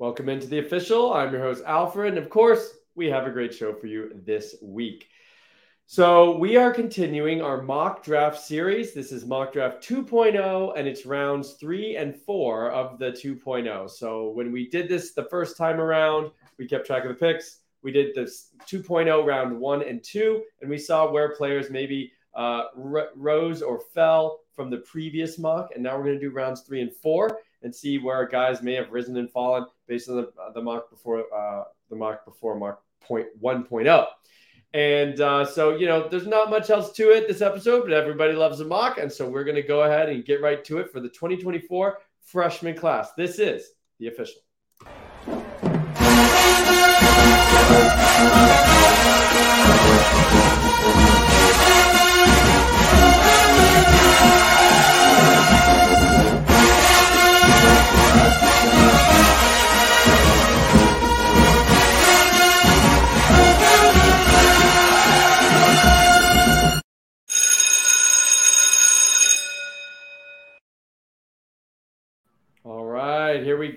Welcome into the official. I'm your host, Alfred. And of course, we have a great show for you this week. So, we are continuing our mock draft series. This is mock draft 2.0, and it's rounds three and four of the 2.0. So, when we did this the first time around, we kept track of the picks. We did this 2.0 round one and two, and we saw where players maybe uh, r- rose or fell from the previous mock. And now we're going to do rounds three and four and see where guys may have risen and fallen based on the, uh, the mock before uh, the mock before mock point 1.0. And uh, so, you know, there's not much else to it this episode, but everybody loves a mock. And so we're going to go ahead and get right to it for the 2024 freshman class. This is the official.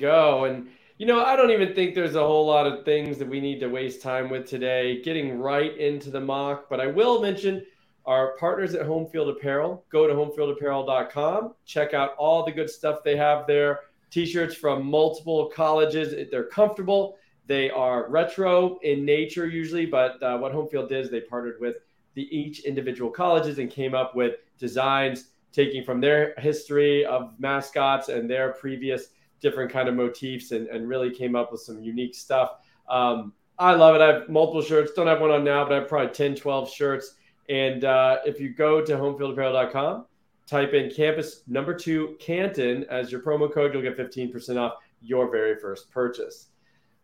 Go. And you know, I don't even think there's a whole lot of things that we need to waste time with today, getting right into the mock. But I will mention our partners at Homefield Apparel. Go to homefieldapparel.com, check out all the good stuff they have there. T shirts from multiple colleges. They're comfortable, they are retro in nature usually, but uh, what Homefield did is they partnered with the each individual colleges and came up with designs taking from their history of mascots and their previous different kind of motifs and, and really came up with some unique stuff. Um, I love it. I have multiple shirts. Don't have one on now, but I have probably 10, 12 shirts. And uh, if you go to homefieldapparel.com, type in campus number two Canton as your promo code, you'll get 15% off your very first purchase.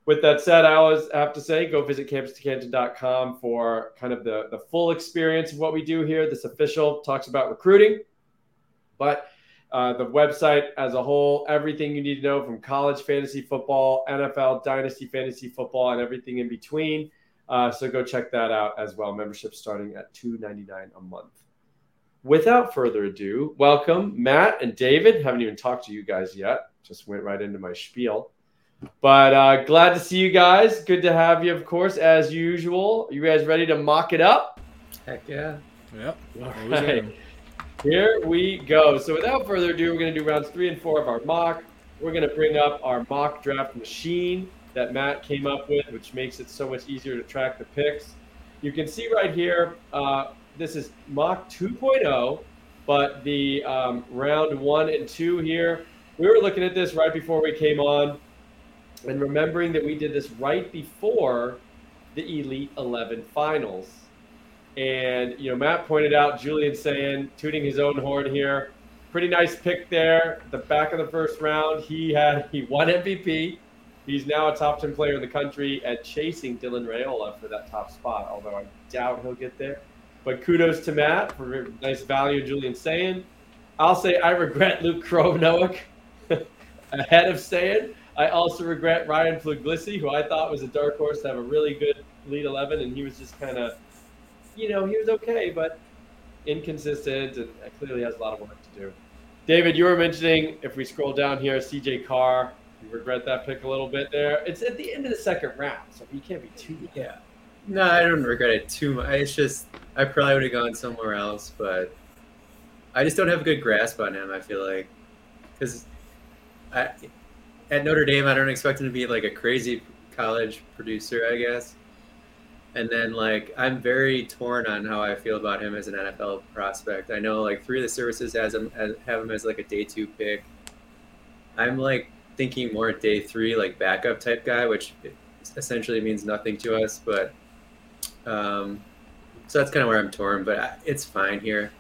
With that said, I always have to say go visit campus2canton.com for kind of the, the full experience of what we do here. This official talks about recruiting, but uh, the website as a whole, everything you need to know from college fantasy football, NFL, dynasty fantasy football, and everything in between. Uh, so go check that out as well. Membership starting at two ninety nine a month. Without further ado, welcome Matt and David. Haven't even talked to you guys yet. Just went right into my spiel. But uh, glad to see you guys. Good to have you, of course, as usual. You guys ready to mock it up? Heck yeah. Yep. All right. Here we go. So without further ado, we're going to do rounds three and four of our mock. We're going to bring up our mock draft machine that Matt came up with, which makes it so much easier to track the picks. You can see right here, uh, this is mock 2.0, but the um, round one and two here, we were looking at this right before we came on and remembering that we did this right before the Elite 11 finals. And you know, Matt pointed out Julian Sayin tooting his own horn here. Pretty nice pick there. The back of the first round, he had he won MVP. He's now a top ten player in the country at chasing Dylan Raiola for that top spot. Although I doubt he'll get there. But kudos to Matt for nice value, Julian Sayin. I'll say I regret Luke Kromenhoek ahead of Sayin. I also regret Ryan Puglisi, who I thought was a dark horse to have a really good Elite 11, and he was just kind of you know, he was okay, but inconsistent and clearly has a lot of work to do. David, you were mentioning if we scroll down here, CJ Carr, you regret that pick a little bit there. It's at the end of the second round, so you can't be too. Yeah. No, I don't regret it too much. It's just I probably would have gone somewhere else, but I just don't have a good grasp on him. I feel like because at Notre Dame, I don't expect him to be like a crazy college producer. I guess and then like I'm very torn on how I feel about him as an NFL prospect. I know like three of the services has him as, have him as like a day two pick. I'm like thinking more day three, like backup type guy, which essentially means nothing to us. But um, so that's kind of where I'm torn. But it's fine here.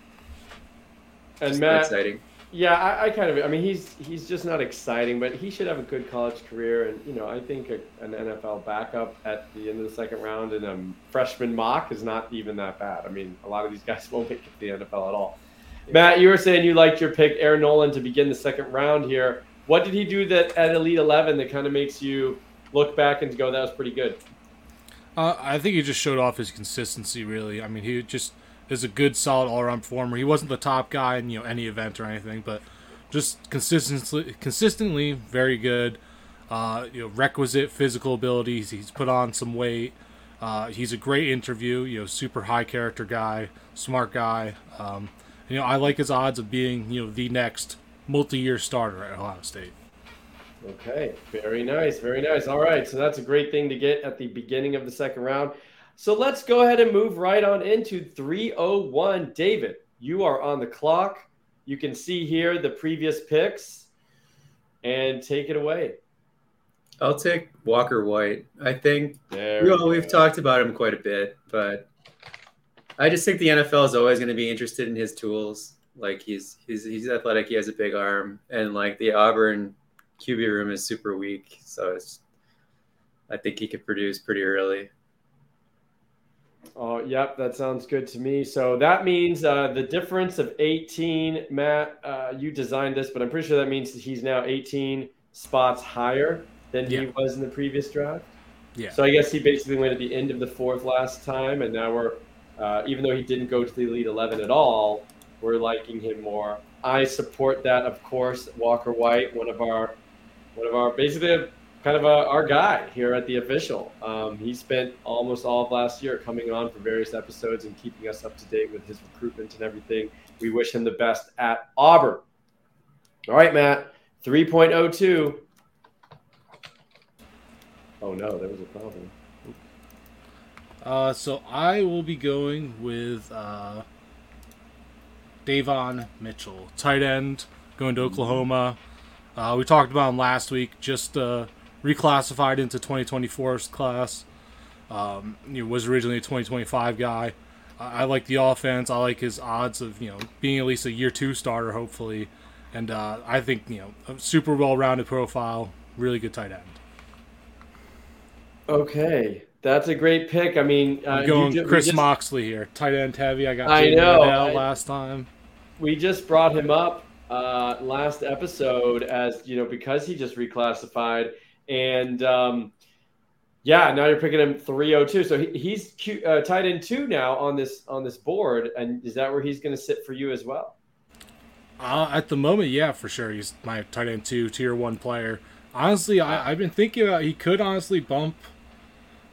And Just Matt, exciting. Yeah, I, I, kind of. I mean, he's he's just not exciting, but he should have a good college career. And you know, I think a, an NFL backup at the end of the second round in a freshman mock is not even that bad. I mean, a lot of these guys won't make it to the NFL at all. Yeah. Matt, you were saying you liked your pick, Air Noland, to begin the second round here. What did he do that at Elite Eleven that kind of makes you look back and go, "That was pretty good"? Uh, I think he just showed off his consistency. Really, I mean, he just is a good, solid all-around performer. He wasn't the top guy in you know any event or anything, but just consistently, consistently very good. uh, you know, requisite physical abilities. He's put on some weight. Uh, he's a great interview. You know, super high character guy, smart guy. Um, you know, I like his odds of being you know the next multi-year starter at Ohio State. Okay, very nice, very nice. All right, so that's a great thing to get at the beginning of the second round. So let's go ahead and move right on into 301. David, you are on the clock. You can see here the previous picks and take it away. I'll take Walker White. I think There we we all, we've talked about him quite a bit, but I just think the NFL is always going to be interested in his tools. Like he's he's he's athletic, he has a big arm, and like the Auburn QB room is super weak, so it's I think he could produce pretty early. Oh, yep, that sounds good to me. So that means uh, the difference of 18, Matt, uh, you designed this, but I'm pretty sure that means that he's now 18 spots higher than he was in the previous draft. Yeah. So I guess he basically went at the end of the fourth last time, and now we're, uh, even though he didn't go to the Elite 11 at all, we're liking him more. I support that, of course. Walker White, one of our, one of our basically a, kind of a, our guy here at the official. Um, he spent almost all of last year coming on for various episodes and keeping us up to date with his recruitment and everything. We wish him the best at Auburn. All right, Matt, 3.02. Oh no, there was a problem. Uh, so I will be going with uh, Davon Mitchell, tight end, going to Oklahoma. Uh, we talked about him last week. Just uh, reclassified into 2024's class. Um, he was originally a 2025 guy. I, I like the offense. I like his odds of you know being at least a year two starter, hopefully. And uh, I think you know a super well-rounded profile, really good tight end. Okay, that's a great pick. I mean, uh, I'm going ju- we Chris just- Moxley here, tight end heavy. I got I know, I- last time. we just brought him up uh, last episode as you know because he just reclassified and um, yeah now you're picking him 302 so he, he's Q, uh, tight end two now on this on this board and is that where he's going to sit for you as well Uh, at the moment, yeah, for sure. He's my tight end two, tier one player. Honestly, I, I've been thinking about he could honestly bump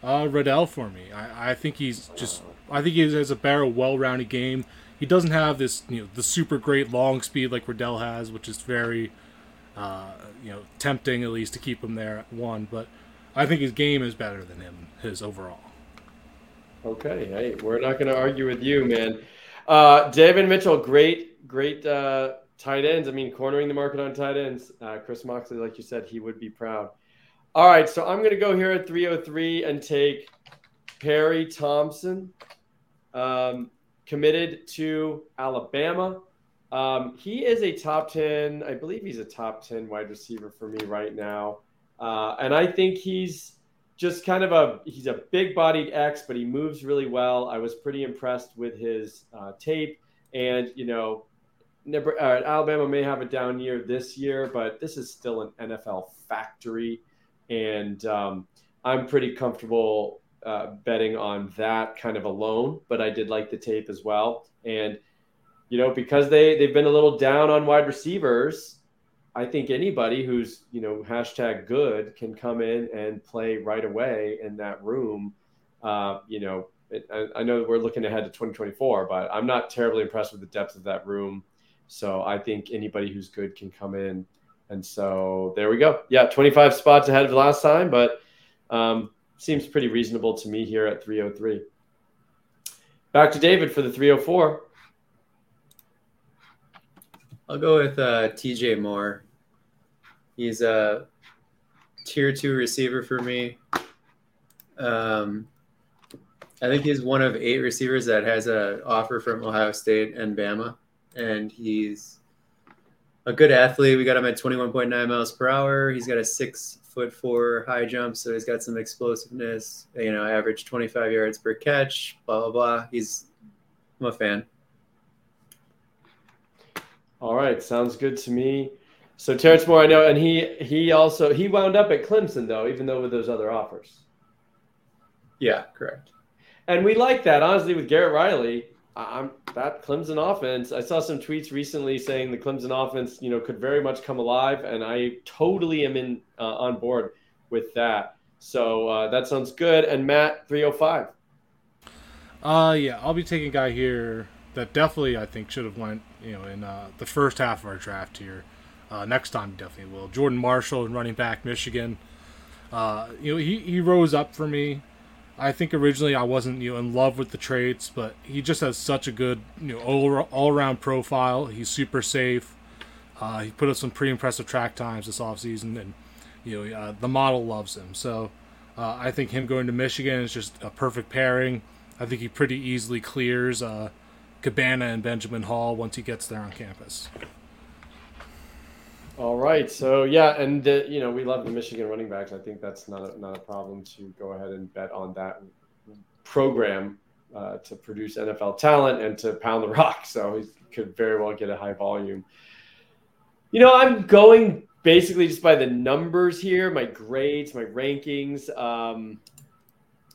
uh, Riddell for me. I, I think he's just I think he has a better, well-rounded game. He doesn't have this you know the super great long speed like Riddell has, which is very uh, you know tempting at least to keep him there at one. But I think his game is better than him. His overall. okay hey we're not going to argue with you man uh, david mitchell great great uh, tight ends i mean cornering the market on tight ends uh, chris moxley like you said he would be proud all right so i'm going to go here at 303 and take perry thompson um, committed to Alabama. Um, he is a top 10, I believe he's a top 10 wide receiver for me right now. Uh, and I think he's just kind of a, he's a big bodied X, but he moves really well. I was pretty impressed with his uh, tape. And, you know, Nebra- uh, Alabama may have a down year this year, but this is still an NFL factory. And um, I'm pretty comfortable uh, betting on that kind of alone, but I did like the tape as well. And you know, because they they've been a little down on wide receivers, I think anybody who's you know hashtag good can come in and play right away in that room. Uh, you know, it, I, I know we're looking ahead to 2024, but I'm not terribly impressed with the depth of that room. So I think anybody who's good can come in. And so there we go. Yeah, 25 spots ahead of last time, but um, seems pretty reasonable to me here at 303. Back to David for the 304. I'll go with uh, TJ Moore. He's a tier two receiver for me. Um, I think he's one of eight receivers that has an offer from Ohio State and Bama, and he's a good athlete. We got him at 21.9 miles per hour. He's got a six foot four high jump, so he's got some explosiveness. You know, average 25 yards per catch. Blah blah blah. He's I'm a fan. All right, sounds good to me. So Terrence Moore, I know, and he he also he wound up at Clemson though, even though with those other offers. Yeah, correct. And we like that honestly with Garrett Riley. I'm that Clemson offense. I saw some tweets recently saying the Clemson offense, you know, could very much come alive, and I totally am in uh, on board with that. So uh, that sounds good. And Matt, three hundred five. Uh, yeah, I'll be taking a guy here that definitely I think should have went, you know, in uh, the first half of our draft here. Uh, next time, definitely will. Jordan Marshall, running back, Michigan. Uh, you know, he, he rose up for me I think originally I wasn't you know in love with the traits, but he just has such a good you know all all around profile. He's super safe. Uh, he put up some pretty impressive track times this offseason, and you know uh, the model loves him. So uh, I think him going to Michigan is just a perfect pairing. I think he pretty easily clears uh, Cabana and Benjamin Hall once he gets there on campus. All right. So yeah, and uh, you know we love the Michigan running backs. I think that's not a, not a problem to go ahead and bet on that program uh, to produce NFL talent and to pound the rock. So he could very well get a high volume. You know, I'm going basically just by the numbers here, my grades, my rankings. Um,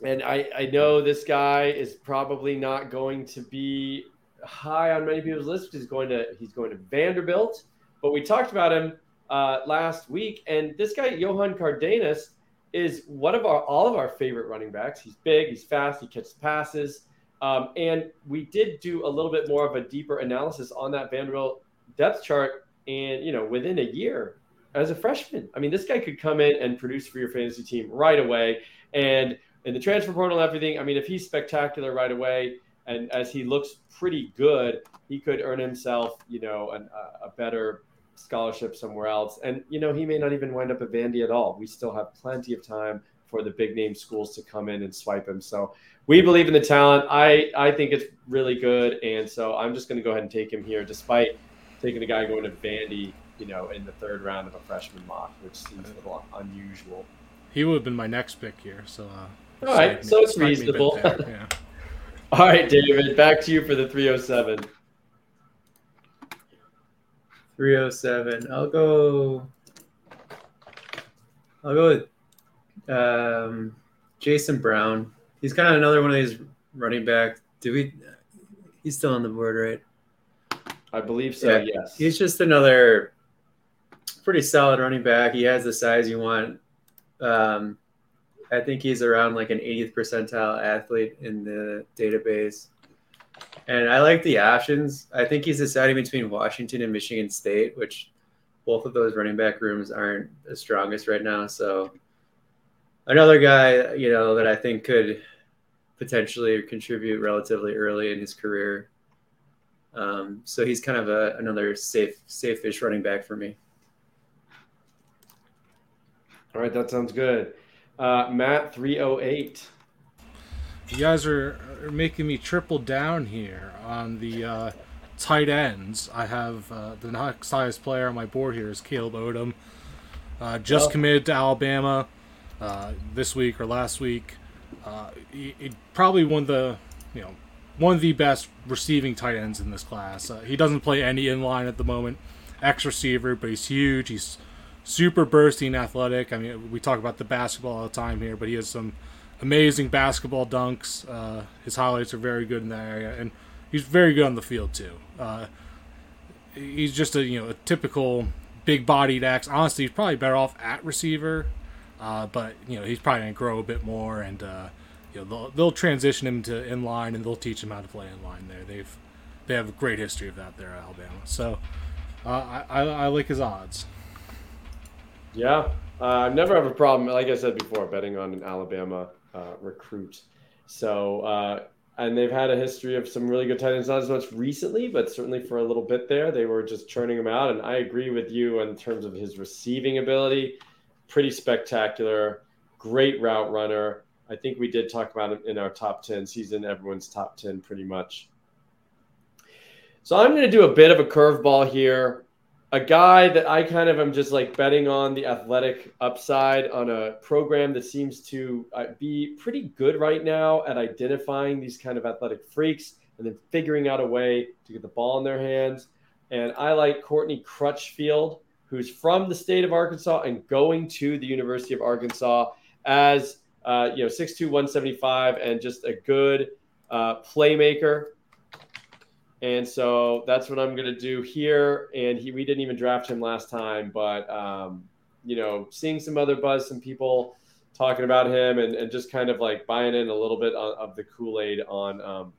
and I, I know this guy is probably not going to be high on many people's lists. He's going to he's going to Vanderbilt. But we talked about him uh, last week, and this guy Johan Cardenas is one of our all of our favorite running backs. He's big, he's fast, he catches passes, um, and we did do a little bit more of a deeper analysis on that Vanderbilt depth chart. And you know, within a year, as a freshman, I mean, this guy could come in and produce for your fantasy team right away. And in the transfer portal and everything, I mean, if he's spectacular right away, and as he looks pretty good, he could earn himself, you know, an, a better scholarship somewhere else. And, you know, he may not even wind up at Vandy at all. We still have plenty of time for the big name schools to come in and swipe him. So we believe in the talent. I, I think it's really good. And so I'm just going to go ahead and take him here, despite taking a guy going to Vandy, you know, in the third round of a freshman mock, which seems a little unusual. He would have been my next pick here. So, uh, all right. So it's reasonable. Yeah. all right, David, back to you for the 307. 307. I'll go. I'll go with um, Jason Brown. He's kind of another one of these running back. Do we? He's still on the board, right? I believe so. Yeah, yes. He's just another pretty solid running back. He has the size you want. Um, I think he's around like an 80th percentile athlete in the database. And I like the options. I think he's deciding between Washington and Michigan State, which both of those running back rooms aren't the strongest right now. So another guy, you know, that I think could potentially contribute relatively early in his career. Um, so he's kind of a, another safe, safe-ish running back for me. All right, that sounds good. Uh, Matt, three oh eight. You guys are, are making me triple down here on the uh, tight ends. I have uh, the next highest player on my board here is Caleb Odom. Uh, just well, committed to Alabama uh, this week or last week. Uh, he, he, probably one of the you know one of the best receiving tight ends in this class. Uh, he doesn't play any in line at the moment, ex receiver, but he's huge. He's super bursting, athletic. I mean, we talk about the basketball all the time here, but he has some amazing basketball dunks. Uh, his highlights are very good in that area, and he's very good on the field too. Uh, he's just a you know a typical big-bodied axe. Honestly, he's probably better off at receiver, uh, but you know he's probably gonna grow a bit more, and uh, you know they'll, they'll transition him to inline, and they'll teach him how to play inline there. They've they have a great history of that there at Alabama, so uh, I, I, I like his odds. Yeah, uh, I never have a problem. Like I said before, betting on an Alabama uh, recruit. So, uh, and they've had a history of some really good tight ends, not as much recently, but certainly for a little bit there, they were just churning them out. And I agree with you in terms of his receiving ability, pretty spectacular, great route runner. I think we did talk about him in our top 10. He's in everyone's top 10 pretty much. So I'm going to do a bit of a curveball here a guy that I kind of am just like betting on the athletic upside on a program that seems to uh, be pretty good right now at identifying these kind of athletic freaks and then figuring out a way to get the ball in their hands. And I like Courtney Crutchfield, who's from the state of Arkansas and going to the University of Arkansas as uh, you know 6'2", 175 and just a good uh, playmaker And so that's what I'm going to do here. And he, we didn't even draft him last time, but, um, you know, seeing some other buzz, some people talking about him and, and just kind of like buying in a little bit of, of the Kool Aid on um,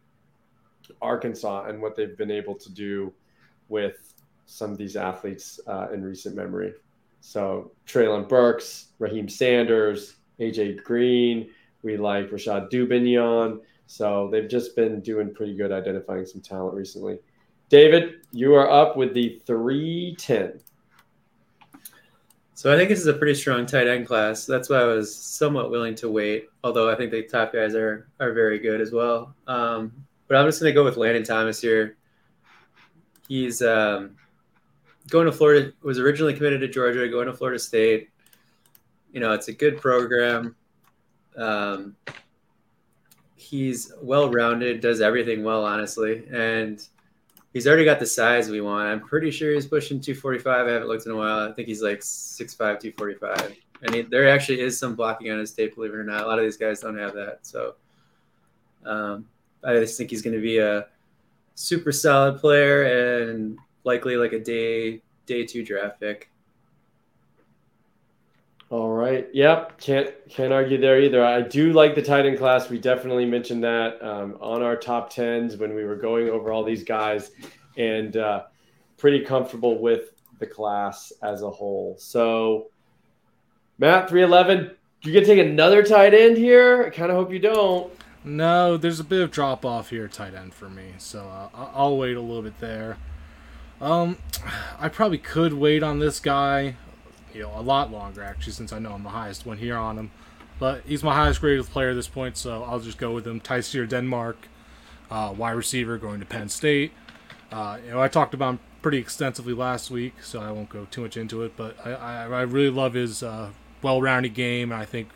Arkansas and what they've been able to do with some of these athletes uh, in recent memory. So Treylon Burks, Raheem Sanders, AJ Green, we like Rashod Dubinion. So they've just been doing pretty good identifying some talent recently. David, you are up with the 310. So I think this is a pretty strong tight end class. That's why I was somewhat willing to wait, although I think the top guys are are very good as well. Um, but I'm just going to go with Landen Thomas here. He's um, going to Florida. Was originally committed to Georgia, going to Florida State. You know, it's a good program. Um, he's well rounded, does everything well, honestly, and he's already got the size we want. I'm pretty sure he's pushing 245. I haven't looked in a while. I think he's like 6'5", 245. And he, there actually is some blocking on his tape, believe it or not. A lot of these guys don't have that. So um, I just think he's going to be a super solid player and likely like a day day two draft pick. All right. Yep. Can't can't argue there either. I do like the tight end class. We definitely mentioned that um, on our top tens when we were going over all these guys, and uh, pretty comfortable with the class as a whole. So, Matt, three eleven. You gonna take another tight end here? I kind of hope you don't. No, there's a bit of drop off here, tight end for me. So uh, I'll wait a little bit there. Um, I probably could wait on this guy you know, a lot longer actually, since I know I'm the highest one here on him. But he's my highest graded player at this point, so I'll just go with him. Tyseer Denmark, uh, wide receiver going to Penn State. Uh, you know, I talked about him pretty extensively last week, so I won't go too much into it. But I, I, I really love his uh, well-rounded game, and I think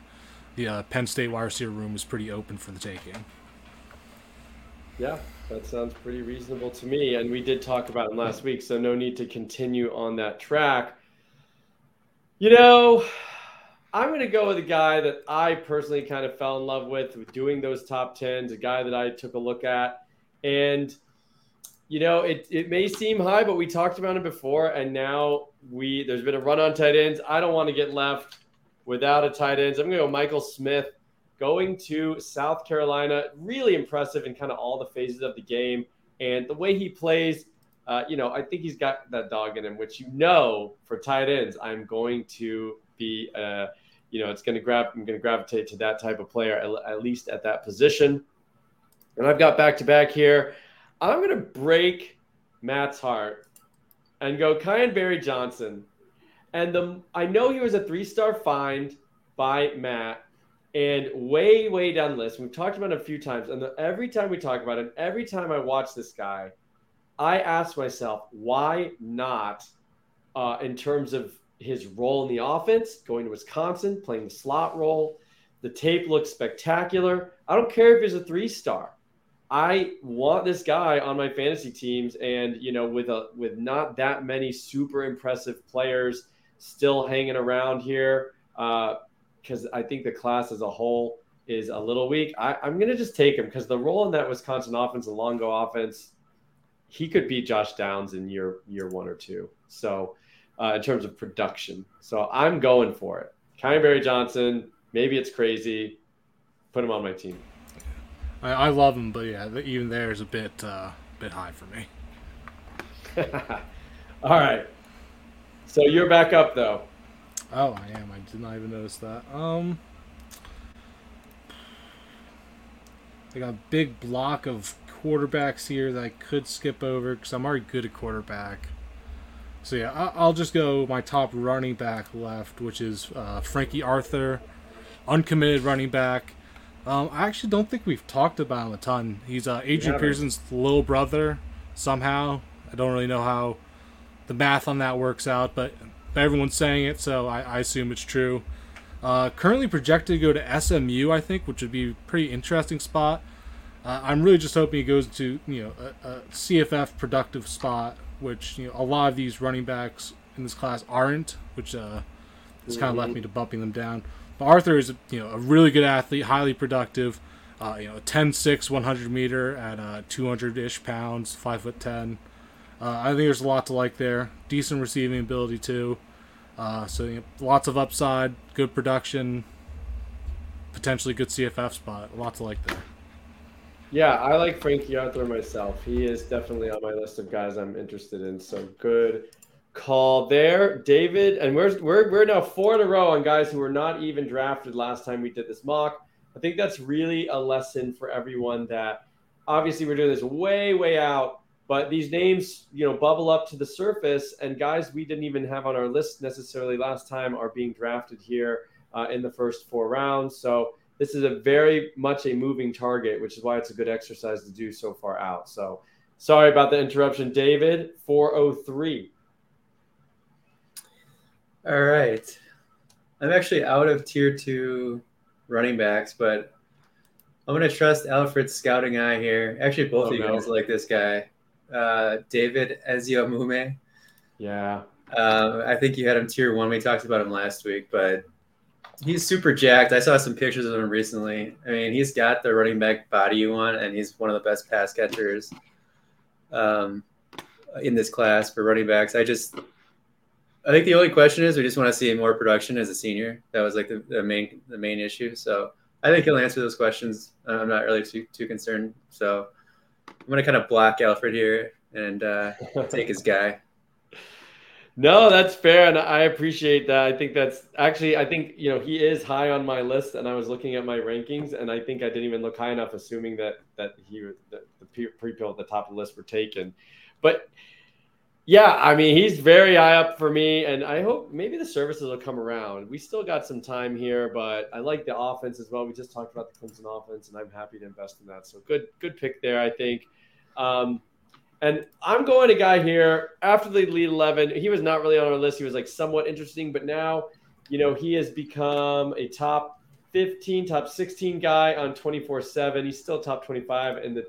the uh, Penn State wide receiver room is pretty open for the taking. Yeah, that sounds pretty reasonable to me. And we did talk about him last week, so no need to continue on that track. You know, I'm going to go with a guy that I personally kind of fell in love with, doing those top tens, a guy that I took a look at. And, you know, it, it may seem high, but we talked about it before. And now we there's been a run on tight ends. I don't want to get left without a tight ends. I'm going to go Michael Smith going to South Carolina. Really impressive in kind of all the phases of the game. And the way he plays, uh, you know, I think he's got that dog in him, which you know for tight ends, I'm going to be, uh, you know, it's going to grab, I'm going to gravitate to that type of player, at, at least at that position. And I've got back to back here. I'm going to break Matt's heart and go Kyan Berry-Johnson. And the I know he was a three star find by Matt, and way, way down the list. We've talked about it a few times. And the, every time we talk about it, every time I watch this guy, I asked myself, why not uh, in terms of his role in the offense, going to Wisconsin, playing the slot role? The tape looks spectacular. I don't care if he's a three star. I want this guy on my fantasy teams, and you know, with a with not that many super impressive players still hanging around here, because uh, I think the class as a whole is a little weak. I, going to just take him because the role in that Wisconsin offense, the Longo offense, he could beat Josh Downs in year year one or two. So uh, in terms of production, so I'm going for it. Kyan Berry-Johnson. Maybe it's crazy. Put him on my team. I, I love him, but yeah, even there is a bit uh, bit high for me. All right. So you're back up though. Oh, I am. I did not even notice that. Um, I got a big block of quarterbacks here that I could skip over because I'm already good at quarterback. So yeah, I'll just go my top running back left, which is uh, Frankie Arthur, uncommitted running back. Um, I actually don't think we've talked about him a ton. He's uh, Adrian Peterson's little brother somehow. I don't really know how the math on that works out, but everyone's saying it, so I, I assume it's true. Uh, currently projected to go to SMU, I think, which would be a pretty interesting spot. Uh, I'm really just hoping he goes to you know a, a, CFF productive spot, which you know a lot of these running backs in this class aren't, which uh, has kind of left me to bumping them down. But Arthur is you know a really good athlete, highly productive. Uh, you know, 10-6, 100 meter at uh, 200-ish pounds, five foot ten. Uh, I think there's a lot to like there. Decent receiving ability too. Uh, so you know, lots of upside, good production, potentially good CFF spot. Lots to like there. Yeah, I like Frankie Arthur myself. He is definitely on my list of guys I'm interested in. So good call there, David. And we're we're we're now four in a row on guys who were not even drafted last time we did this mock. I think that's really a lesson for everyone that obviously we're doing this way way out, but these names you know bubble up to the surface, and guys we didn't even have on our list necessarily last time are being drafted here uh, in the first four rounds. So this is a very much a moving target, which is why it's a good exercise to do so far out. So sorry about the interruption, David. 403. All right. I'm actually out of tier two running backs, but I'm going to trust Alfred's scouting eye here. Actually, both oh, of you no. guys like this guy, uh, David Eziomume. Yeah. Uh, I think you had him tier one. We talked about him last week, but he's super jacked. I saw some pictures of him recently. I mean, he's got the running back body you want, and he's one of the best pass catchers um, in this class for running backs. I just, I think the only question is we just want to see more production as a senior. That was like the, the main the main issue. So I think he'll answer those questions. I'm not really too too concerned. So I'm gonna kind of block Alfred here and uh, take his guy. No, that's fair, and I appreciate that. I think that's actually, I think you know he is high on my list, and I was looking at my rankings, and I think I didn't even look high enough, assuming that that he that the pre-pill at the top of the list were taken. But yeah, I mean he's very high up for me, and I hope maybe the services will come around. We still got some time here, but I like the offense as well. We just talked about the Clemson offense, and I'm happy to invest in that. So good, good pick there, I think. Um, and I'm going a guy here after the Elite 11. He was not really on our list. He was like somewhat interesting, but now, you know, he has become a top 15, top 16 guy on 24 7. He's still top 25 in the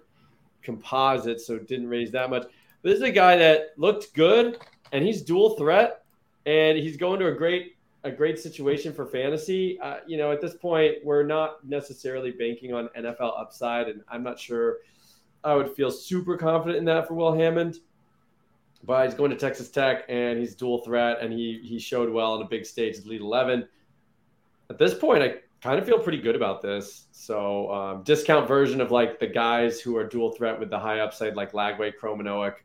composite, so didn't raise that much. But this is a guy that looked good and he's dual threat and he's going to a great a great situation for fantasy. Uh, you know, at this point, we're not necessarily banking on NFL upside, and I'm not sure – I would feel super confident in that for Will Hammond. But he's going to Texas Tech and he's dual threat and he he showed well on a big stage at Elite 11. At this point, I kind of feel pretty good about this. So um, discount version of like the guys who are dual threat with the high upside like Lagway, Kromenhoek,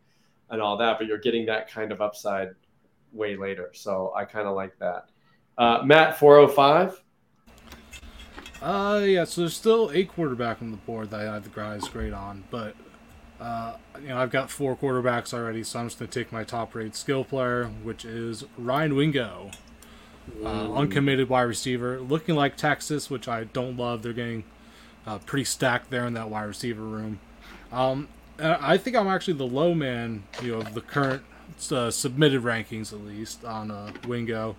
and all that, but you're getting that kind of upside way later. So I kind of like that. Uh, Matt 405. Uh, yeah. So there's still a quarterback on the board that I have the guys grade on, but uh, you know I've got four quarterbacks already, so I'm just gonna take my top rated skill player, which is Ryan Wingo, uh, uncommitted wide receiver, looking like Texas, which I don't love. They're getting uh, pretty stacked there in that wide receiver room. Um, I think I'm actually the low man, you know, of the current uh, submitted rankings at least on uh, Wingo.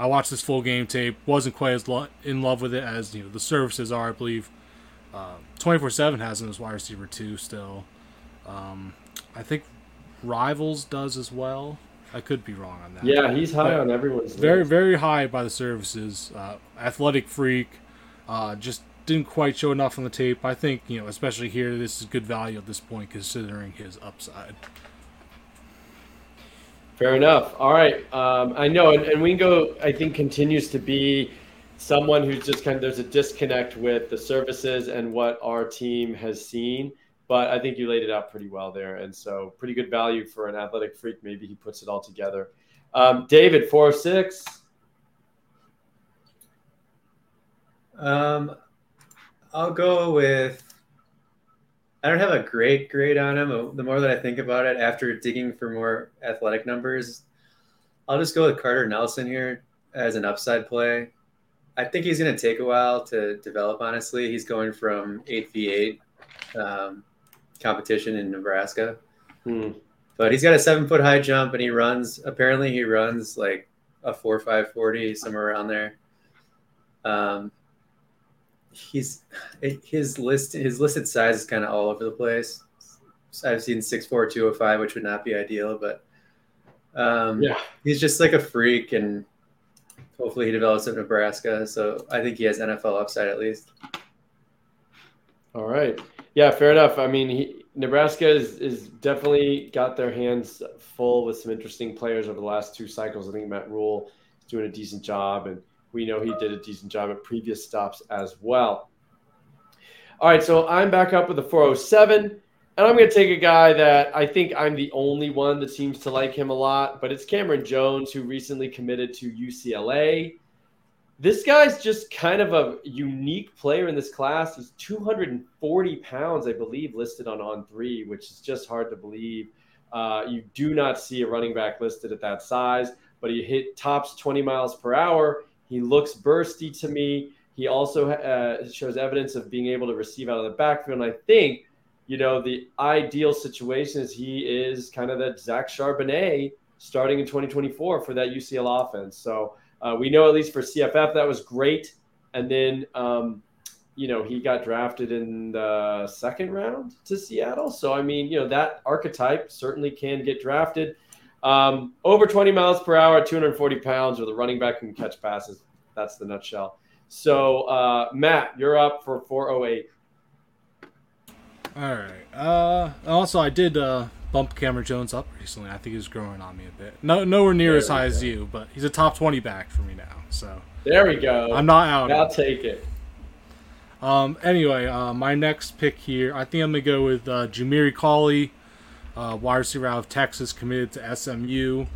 I watched this full game tape. wasn't quite as lo- in love with it as you know the services are. I believe uh, twenty four seven has him as wide receiver two still. Um, I think Rivals does as well. I could be wrong on that. Yeah, he's high but on everyone's. Very list. very high by the services. Uh, athletic freak. Uh, just didn't quite show enough on the tape. I think you know, especially here, this is good value at this point considering his upside. Fair enough. All right. Um, I know, and, and Wingo, I think, continues to be someone who's just kind of there's a disconnect with the services and what our team has seen. But I think you laid it out pretty well there, and so pretty good value for an athletic freak. Maybe he puts it all together. Um, David, four six. Um, I'll go with I don't have a great grade on him. The more that I think about it, after digging for more athletic numbers, I'll just go with Carter Nelson here as an upside play. I think he's going to take a while to develop. Honestly, he's going from eight v eight um, competition in Nebraska, hmm. but he's got a seven foot high jump and he runs. Apparently, he runs like a four five forty somewhere around there. Um, he's his list his listed size is kind of all over the place. I've seen 6'4", 205, which would not be ideal, but um, yeah, he's just like a freak, and hopefully he develops in Nebraska. So I think he has NFL upside at least. All right. Yeah, fair enough. I mean, he, Nebraska is, is definitely got their hands full with some interesting players over the last two cycles. I think Matt Rhule is doing a decent job, and we know he did a decent job at previous stops as well. All right, so I'm back up with the 407, and I'm going to take a guy that I think I'm the only one that seems to like him a lot, but it's Cameron Jones, who recently committed to UCLA this guy's just kind of a unique player in this class. He's 240 pounds, I believe, listed on on three, which is just hard to believe. Uh, you do not see a running back listed at that size, but he hit tops 20 miles per hour. He looks bursty to me. He also uh, shows evidence of being able to receive out of the backfield. And I think, you know, the ideal situation is he is kind of that Zach Charbonnet starting in 2024 for that UCL offense. So uh, we know at least for CFF that was great, and then um, you know he got drafted in the second round to Seattle. So I mean, you know that archetype certainly can get drafted. Um, over 20 miles per hour, 240 pounds, or the running back can catch passes. That's the nutshell. So uh, Matt, you're up for 408. All right. Uh, also, I did uh, bump Cameron Jones up recently. I think he's growing on me a bit. No, nowhere near there as high go. as you, but he's a top twenty back for me now. So there we go. I'm not out. I'll take it. Um. Anyway, uh, my next pick here, I think I'm gonna go with uh, Jamiri uh, wide receiver out of Texas, committed to SMU.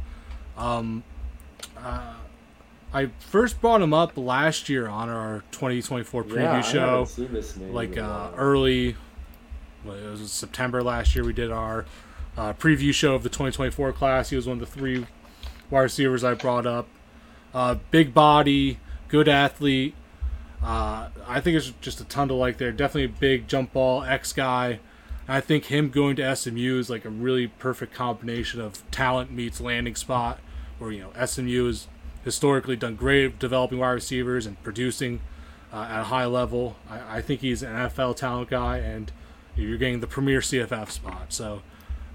Um. Uh, I first brought him up last year on our 2024 preview yeah, show, like uh, early. Well, it was September last year. We did our uh, preview show of the 2024 class. He was one of the three wide receivers I brought up. Uh, big body, good athlete. Uh, I think it's just a ton to like there. Definitely a big jump ball X guy. I think him going to SMU is like a really perfect combination of talent meets landing spot. Where you know SMU has historically done great developing wide receivers and producing uh, at a high level. I, I think he's an NFL talent guy, and you're getting the premier CFF spot. So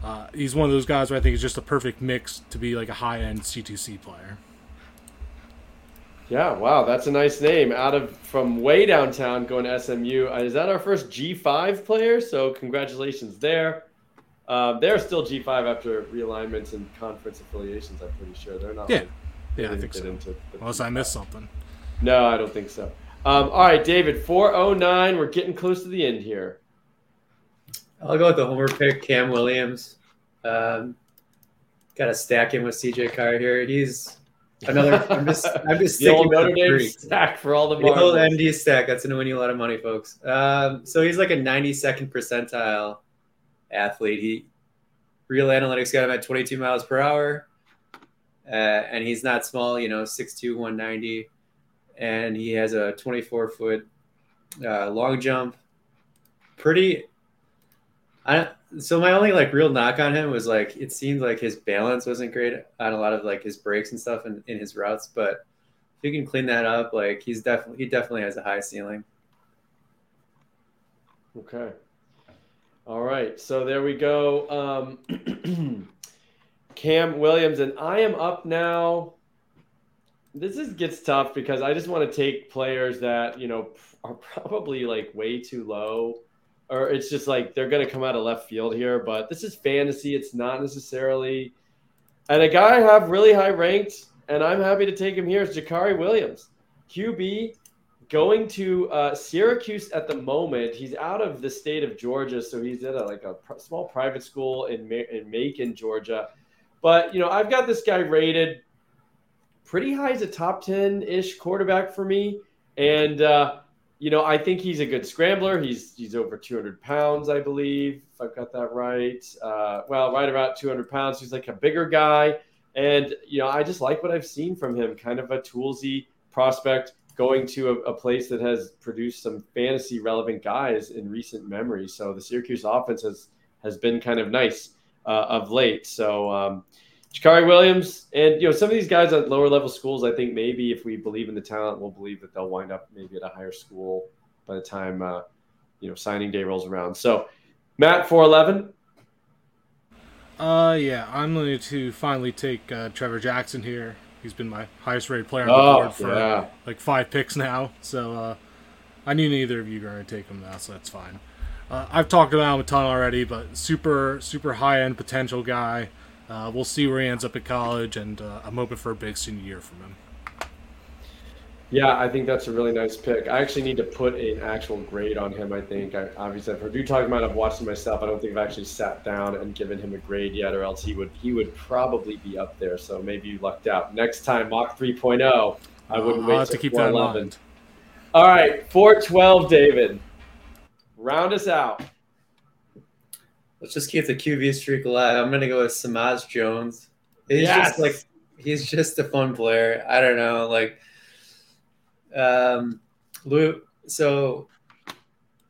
uh, he's one of those guys where I think is just a perfect mix to be like a high end C2C player. Yeah, wow, that's a nice name. Out of from way downtown going to SMU. Uh, is that our first G5 player? So congratulations there. Uh, they're still G5 after realignments and conference affiliations. I'm pretty sure they're not. Yeah, like, yeah, I think so. Unless G5. I missed something. No, I don't think so. Um, all right, David, 409. We're getting close to the end here. I'll go with the homer pick, Cam Williams. Um, Got to stack him with CJ Carr here. He's another. I'm just. I'm just the old Notre Dame stack for all the. The old MD stack. That's going to win you a lot of money, folks. Um, so he's like a 92nd percentile athlete. He real analytics got him at 22 miles per hour, uh, and he's not small. You know, 6'2", 190, and he has a 24 foot uh, long jump. Pretty I so my only like real knock on him was like it seemed like his balance wasn't great on a lot of like his breaks and stuff in, in his routes, but if you can clean that up, like he's definitely he definitely has a high ceiling. Okay. All right. So there we go. Um, Cam Williams and I am up now. This is gets tough because I just want to take players that, you know, are probably like way too low or it's just like they're going to come out of left field here. But this is fantasy; it's not necessarily. And a guy I have really high ranked, and I'm happy to take him here is Jakari Williams, QB, going to uh, Syracuse at the moment. He's out of the state of Georgia, so he's at a, like a pr- small private school in in Macon, Georgia. But you know, I've got this guy rated pretty high as a top ten ish quarterback for me, and. Uh, you know, I think he's a good scrambler. He's he's over 200 pounds, I believe, if I've got that right. Uh, well, right about 200 pounds. He's like a bigger guy, and you know, I just like what I've seen from him. Kind of a toolsy prospect going to a, a place that has produced some fantasy relevant guys in recent memory. So the Syracuse offense has has been kind of nice uh, of late. So um, Jakari Williams, and you know some of these guys at lower level schools. I think maybe if we believe in the talent, we'll believe that they'll wind up maybe at a higher school by the time uh, you know signing day rolls around. So, Matt, four eleven. Uh, yeah, I'm going to finally take uh, Trevor Jackson here. He's been my highest rated player on oh, the board for yeah. like five picks now. So uh, I knew neither of you were going to take him now, so that's fine. uh, I've talked about him a ton already, but super super high end potential guy. Uh, we'll see where he ends up at college, and uh, I'm hoping for a big senior year from him. Yeah, I think that's a really nice pick. I actually need to put an actual grade on him. I think I, obviously I've heard you talking about. It, I've watched him myself. I don't think I've actually sat down and given him a grade yet, or else he would he would probably be up there. So maybe you lucked out. Next time, mock 3.0. I wouldn't I'll wait to keep that in mind. All right, 412, David. Round us out. Let's just keep the QB streak alive. I'm gonna go with Samaj Jones. He's Yes. just like he's just a fun player. I don't know, like um Lou so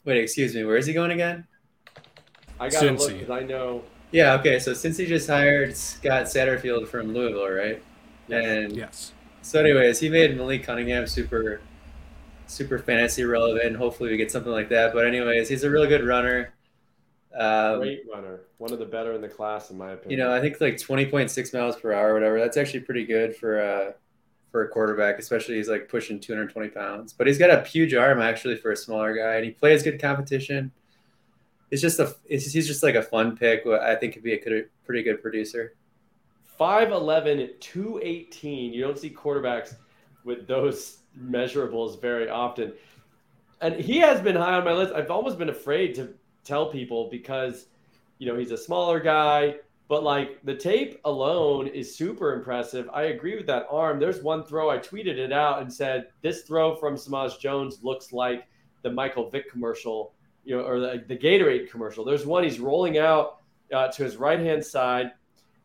wait, excuse me, where is he going again? I got to look Cincy. because I know. Yeah, okay, so since he just hired Scott Satterfield from Louisville, right? And Yes. so anyways, he made Malik Cunningham super super fantasy relevant. Hopefully we get something like that. But anyways, he's a really good runner. Um, Great runner, one of the better in the class, in my opinion. You know, I think like 20.6 miles per hour or whatever. That's actually pretty good for uh for a quarterback, especially he's like pushing 220 pounds. But he's got a huge arm actually for a smaller guy, and he plays good competition. It's just a it's, he's just like a fun pick. I think could be a good, pretty good producer. 5'11, 218. You don't see quarterbacks with those measurables very often. And he has been high on my list. I've almost been afraid to tell people because, you know, he's a smaller guy, but like the tape alone is super impressive. I agree with that arm. There's one throw, I tweeted it out and said, this throw from Samaj Jones looks like the Michael Vick commercial, you know, or the, the Gatorade commercial. There's one he's rolling out uh, to his right hand side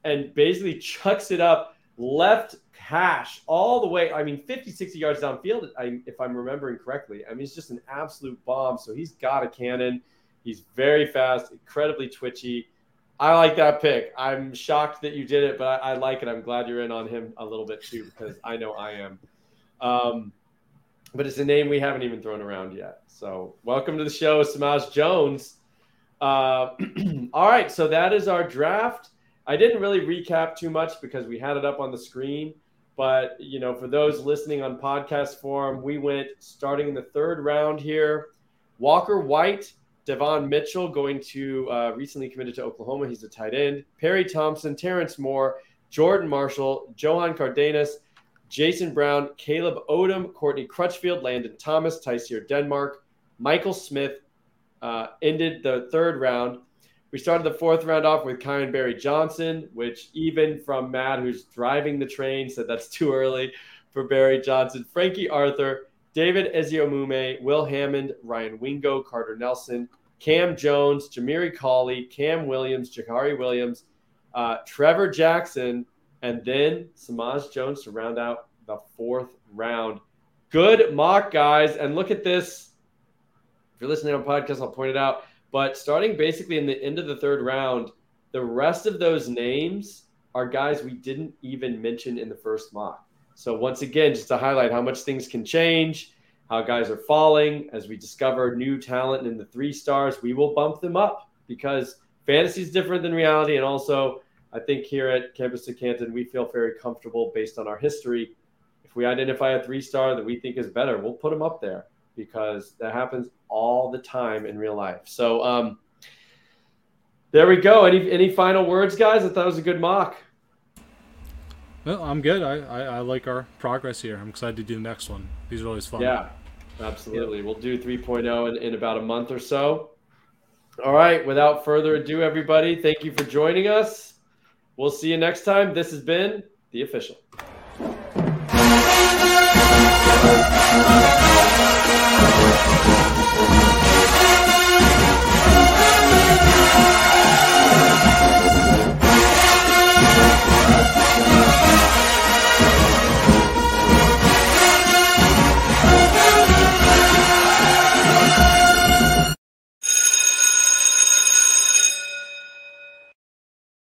and basically chucks it up left hash all the way. I mean, 50, 60 yards downfield, if I'm remembering correctly. I mean, it's just an absolute bomb. So he's got a cannon. He's very fast, incredibly twitchy. I like that pick. I'm shocked that you did it, but I, I like it. I'm glad you're in on him a little bit too, because I know I am. Um, but it's a name we haven't even thrown around yet. So welcome to the show, Samaj Jones. Uh, all right, so that is our draft. I didn't really recap too much because we had it up on the screen. But you know, for those listening on podcast form, we went starting in the third round here. Walker White, Devon Mitchell going to uh, recently committed to Oklahoma. He's a tight end. Perry Thompson, Terrence Moore, Jordan Marshall, Johan Cardenas, Jason Brown, Caleb Odom, Courtney Crutchfield, Landen Thomas, Tyseer Denmark, Michael Smith uh, ended the third round. We started the fourth round off with Kyan Berry-Johnson, which even from Matt, who's driving the train, said that's too early for Barry Johnson. Frankie Arthur, David Eziomume, Will Hammond, Ryan Wingo, Carter Nelson, Cam Jones, Jamiri Colley, Cam Williams, Jakari Williams, uh, Trevor Jackson, and then Samaj Jones to round out the fourth round. Good mock, guys. And look at this. If you're listening on podcast, I'll point it out. But starting basically in the end of the third round, the rest of those names are guys we didn't even mention in the first mock. So once again, just to highlight how much things can change, how guys are falling as we discover new talent in the three stars, we will bump them up because fantasy is different than reality. And also, I think here at Campus to Canton, we feel very comfortable based on our history. If we identify a three star that we think is better, we'll put them up there because that happens all the time in real life. So, um, there we go. Any any final words, guys? I thought it was a good mock. No, I'm good. I, I, I like our progress here. I'm excited to do the next one. These are always fun. Yeah, absolutely. We'll do 3.0 in, in about a month or so. All right. Without further ado, everybody, thank you for joining us. We'll see you next time. This has been The Official.